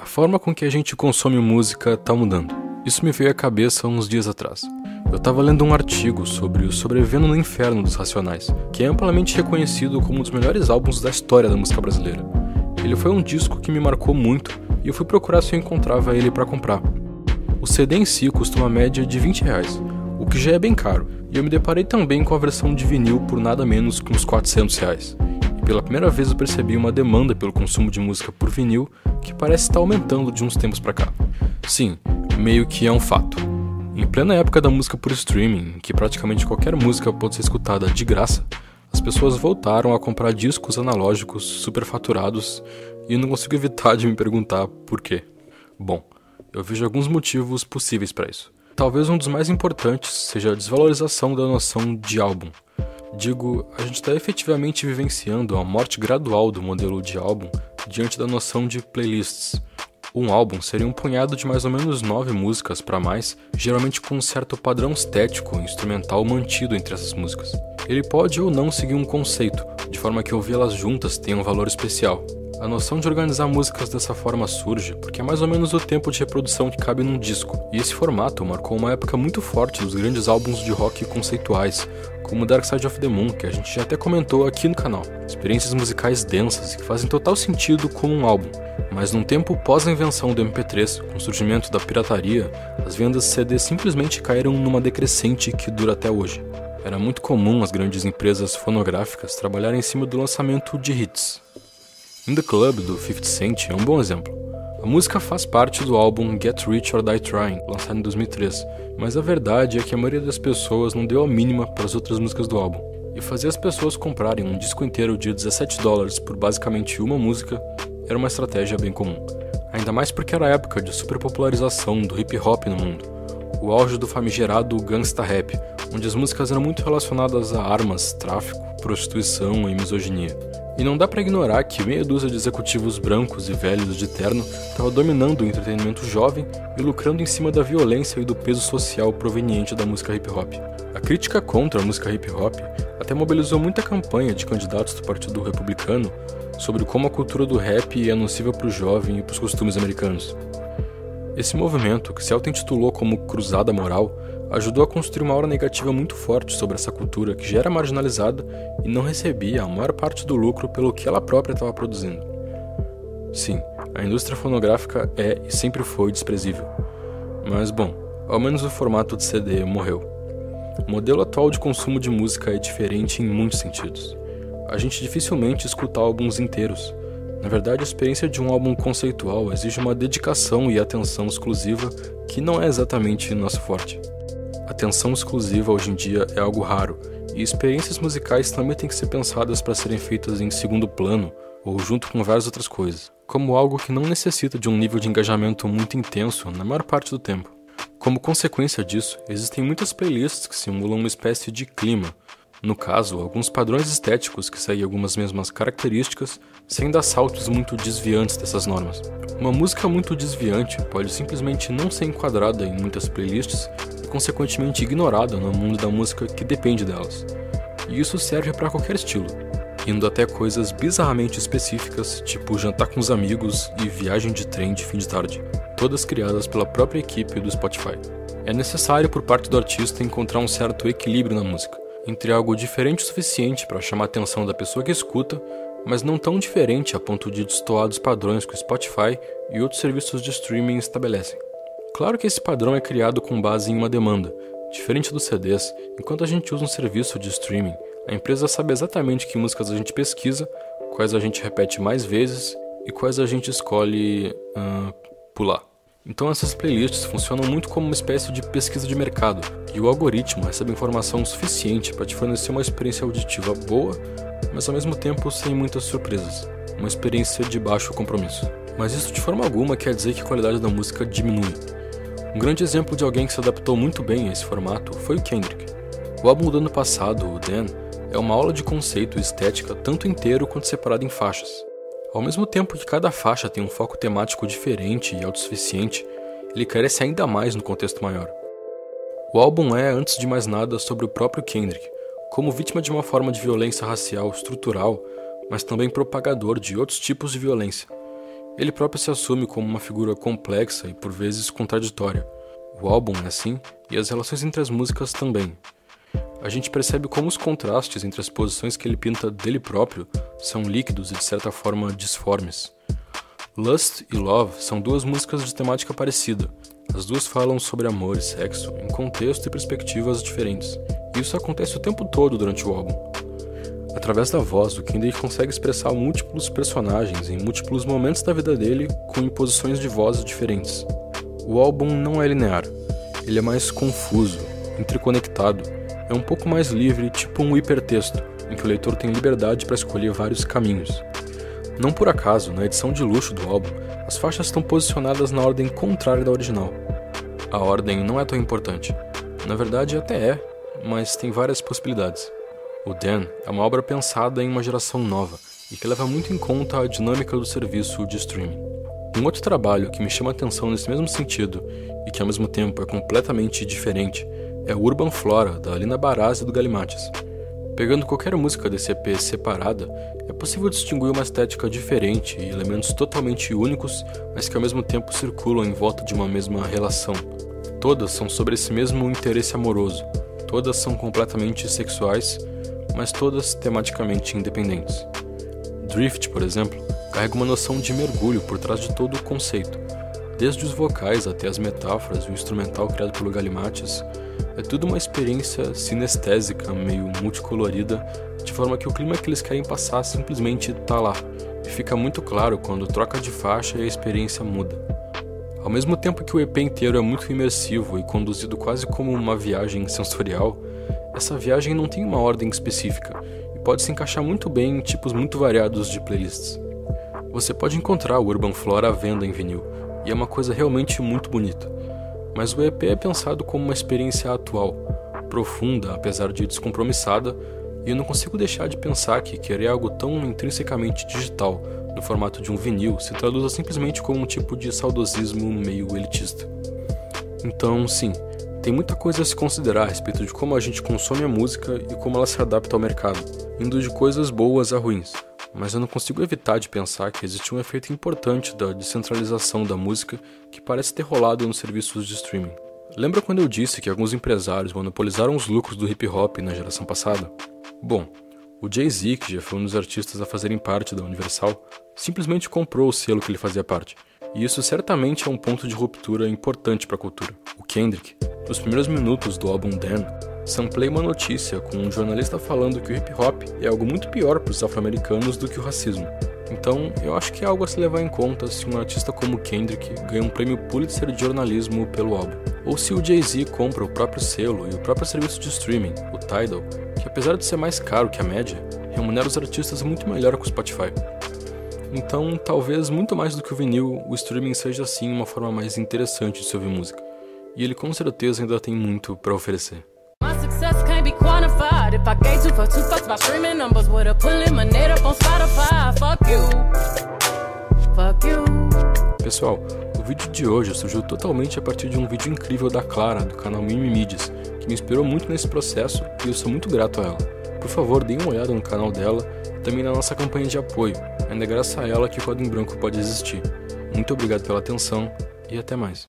A forma com que a gente consome música está mudando. Isso me veio à cabeça uns dias atrás. Eu estava lendo um artigo sobre o Sobrevivendo no Inferno dos Racionais, que é amplamente reconhecido como um dos melhores álbuns da história da música brasileira. Ele foi um disco que me marcou muito e eu fui procurar se eu encontrava ele para comprar. O CD em si custa uma média de 20 reais, o que já é bem caro, e eu me deparei também com a versão de vinil por nada menos que uns 400 reais. Pela primeira vez eu percebi uma demanda pelo consumo de música por vinil que parece estar aumentando de uns tempos para cá. Sim, meio que é um fato. Em plena época da música por streaming, que praticamente qualquer música pode ser escutada de graça, as pessoas voltaram a comprar discos analógicos superfaturados e não consigo evitar de me perguntar por quê. Bom, eu vejo alguns motivos possíveis para isso. Talvez um dos mais importantes seja a desvalorização da noção de álbum. Digo, a gente está efetivamente vivenciando a morte gradual do modelo de álbum diante da noção de playlists. Um álbum seria um punhado de mais ou menos nove músicas para mais, geralmente com um certo padrão estético e instrumental mantido entre essas músicas. Ele pode ou não seguir um conceito, de forma que ouvi-las juntas tenha um valor especial. A noção de organizar músicas dessa forma surge porque é mais ou menos o tempo de reprodução que cabe num disco, e esse formato marcou uma época muito forte dos grandes álbuns de rock conceituais, como Dark Side of the Moon, que a gente já até comentou aqui no canal. Experiências musicais densas que fazem total sentido como um álbum. Mas num tempo pós a invenção do MP3, com o surgimento da pirataria, as vendas de CD simplesmente caíram numa decrescente que dura até hoje. Era muito comum as grandes empresas fonográficas trabalharem em cima do lançamento de hits. In the Club, do 50 Cent, é um bom exemplo. A música faz parte do álbum Get Rich or Die Trying, lançado em 2003, mas a verdade é que a maioria das pessoas não deu a mínima para as outras músicas do álbum. E fazer as pessoas comprarem um disco inteiro de 17 dólares por basicamente uma música era uma estratégia bem comum. Ainda mais porque era a época de superpopularização do hip hop no mundo, o auge do famigerado gangsta rap, onde as músicas eram muito relacionadas a armas, tráfico, prostituição e misoginia. E não dá para ignorar que meia dúzia de executivos brancos e velhos de terno estava dominando o entretenimento jovem e lucrando em cima da violência e do peso social proveniente da música hip hop. A crítica contra a música hip hop até mobilizou muita campanha de candidatos do Partido Republicano sobre como a cultura do rap é nociva para o jovem e para os costumes americanos. Esse movimento, que se auto-intitulou como Cruzada Moral, ajudou a construir uma aura negativa muito forte sobre essa cultura que já era marginalizada e não recebia a maior parte do lucro pelo que ela própria estava produzindo. Sim, a indústria fonográfica é e sempre foi desprezível. Mas bom, ao menos o formato de CD morreu. O modelo atual de consumo de música é diferente em muitos sentidos. A gente dificilmente escuta álbuns inteiros. Na verdade, a experiência de um álbum conceitual exige uma dedicação e atenção exclusiva que não é exatamente nosso forte. Atenção exclusiva hoje em dia é algo raro, e experiências musicais também têm que ser pensadas para serem feitas em segundo plano ou junto com várias outras coisas, como algo que não necessita de um nível de engajamento muito intenso na maior parte do tempo. Como consequência disso, existem muitas playlists que simulam uma espécie de clima, no caso, alguns padrões estéticos que seguem algumas mesmas características, sem dar saltos muito desviantes dessas normas. Uma música muito desviante pode simplesmente não ser enquadrada em muitas playlists consequentemente ignorada no mundo da música que depende delas. E isso serve para qualquer estilo, indo até coisas bizarramente específicas, tipo jantar com os amigos e viagem de trem de fim de tarde, todas criadas pela própria equipe do Spotify. É necessário por parte do artista encontrar um certo equilíbrio na música, entre algo diferente o suficiente para chamar a atenção da pessoa que escuta, mas não tão diferente a ponto de destoar dos padrões que o Spotify e outros serviços de streaming estabelecem. Claro que esse padrão é criado com base em uma demanda. Diferente dos CDs, enquanto a gente usa um serviço de streaming, a empresa sabe exatamente que músicas a gente pesquisa, quais a gente repete mais vezes e quais a gente escolhe uh, pular. Então essas playlists funcionam muito como uma espécie de pesquisa de mercado, e o algoritmo recebe informação suficiente para te fornecer uma experiência auditiva boa, mas ao mesmo tempo sem muitas surpresas, uma experiência de baixo compromisso. Mas isso de forma alguma quer dizer que a qualidade da música diminui. Um grande exemplo de alguém que se adaptou muito bem a esse formato foi o Kendrick. O álbum do ano passado, o Dan, é uma aula de conceito e estética tanto inteiro quanto separado em faixas. Ao mesmo tempo que cada faixa tem um foco temático diferente e autossuficiente, ele carece ainda mais no contexto maior. O álbum é, antes de mais nada, sobre o próprio Kendrick, como vítima de uma forma de violência racial estrutural, mas também propagador de outros tipos de violência. Ele próprio se assume como uma figura complexa e por vezes contraditória. O álbum é assim e as relações entre as músicas também. A gente percebe como os contrastes entre as posições que ele pinta dele próprio são líquidos e de certa forma disformes. Lust e Love são duas músicas de temática parecida. As duas falam sobre amor e sexo em contexto e perspectivas diferentes. Isso acontece o tempo todo durante o álbum. Através da voz, o Kendrick consegue expressar múltiplos personagens em múltiplos momentos da vida dele com imposições de vozes diferentes. O álbum não é linear, ele é mais confuso, interconectado, é um pouco mais livre, tipo um hipertexto, em que o leitor tem liberdade para escolher vários caminhos. Não por acaso, na edição de luxo do álbum, as faixas estão posicionadas na ordem contrária da original. A ordem não é tão importante. Na verdade, até é, mas tem várias possibilidades. O Dan é uma obra pensada em uma geração nova e que leva muito em conta a dinâmica do serviço de streaming. Um outro trabalho que me chama a atenção nesse mesmo sentido e que ao mesmo tempo é completamente diferente é o Urban Flora, da Alina Barazzi do Galimates. Pegando qualquer música desse EP separada, é possível distinguir uma estética diferente e elementos totalmente únicos, mas que ao mesmo tempo circulam em volta de uma mesma relação. Todas são sobre esse mesmo interesse amoroso, todas são completamente sexuais mas todas tematicamente independentes. Drift, por exemplo, carrega uma noção de mergulho por trás de todo o conceito, desde os vocais até as metáforas e o instrumental criado pelo Galimates. É tudo uma experiência sinestésica, meio multicolorida, de forma que o clima que eles querem passar simplesmente está lá, e fica muito claro quando troca de faixa e a experiência muda. Ao mesmo tempo que o EP inteiro é muito imersivo e conduzido quase como uma viagem sensorial, essa viagem não tem uma ordem específica e pode se encaixar muito bem em tipos muito variados de playlists. Você pode encontrar o Urban Flora à venda em vinil, e é uma coisa realmente muito bonita. Mas o EP é pensado como uma experiência atual, profunda, apesar de descompromissada, e eu não consigo deixar de pensar que querer algo tão intrinsecamente digital, no formato de um vinil, se traduza simplesmente como um tipo de saudosismo meio elitista. Então, sim, tem muita coisa a se considerar a respeito de como a gente consome a música e como ela se adapta ao mercado, indo de coisas boas a ruins. Mas eu não consigo evitar de pensar que existe um efeito importante da descentralização da música que parece ter rolado nos serviços de streaming. Lembra quando eu disse que alguns empresários monopolizaram os lucros do hip hop na geração passada? Bom, o Jay-Z, que já foi um dos artistas a fazerem parte da Universal, simplesmente comprou o selo que ele fazia parte. E isso certamente é um ponto de ruptura importante para a cultura. O Kendrick, nos primeiros minutos do álbum Dan, samplei uma notícia com um jornalista falando que o hip hop é algo muito pior para os afro-americanos do que o racismo. Então, eu acho que é algo a se levar em conta se um artista como Kendrick ganha um prêmio Pulitzer de jornalismo pelo álbum. Ou se o Jay-Z compra o próprio selo e o próprio serviço de streaming, o Tidal, que apesar de ser mais caro que a média, remunera os artistas muito melhor que o Spotify. Então, talvez muito mais do que o vinil, o streaming seja assim uma forma mais interessante de se ouvir música e ele com certeza ainda tem muito para oferecer. Pessoal, o vídeo de hoje surgiu totalmente a partir de um vídeo incrível da Clara, do canal Mimimídias, que me inspirou muito nesse processo e eu sou muito grato a ela. Por favor, deem uma olhada no canal dela e também na nossa campanha de apoio, ainda é graças a ela que o em Branco pode existir. Muito obrigado pela atenção e até mais.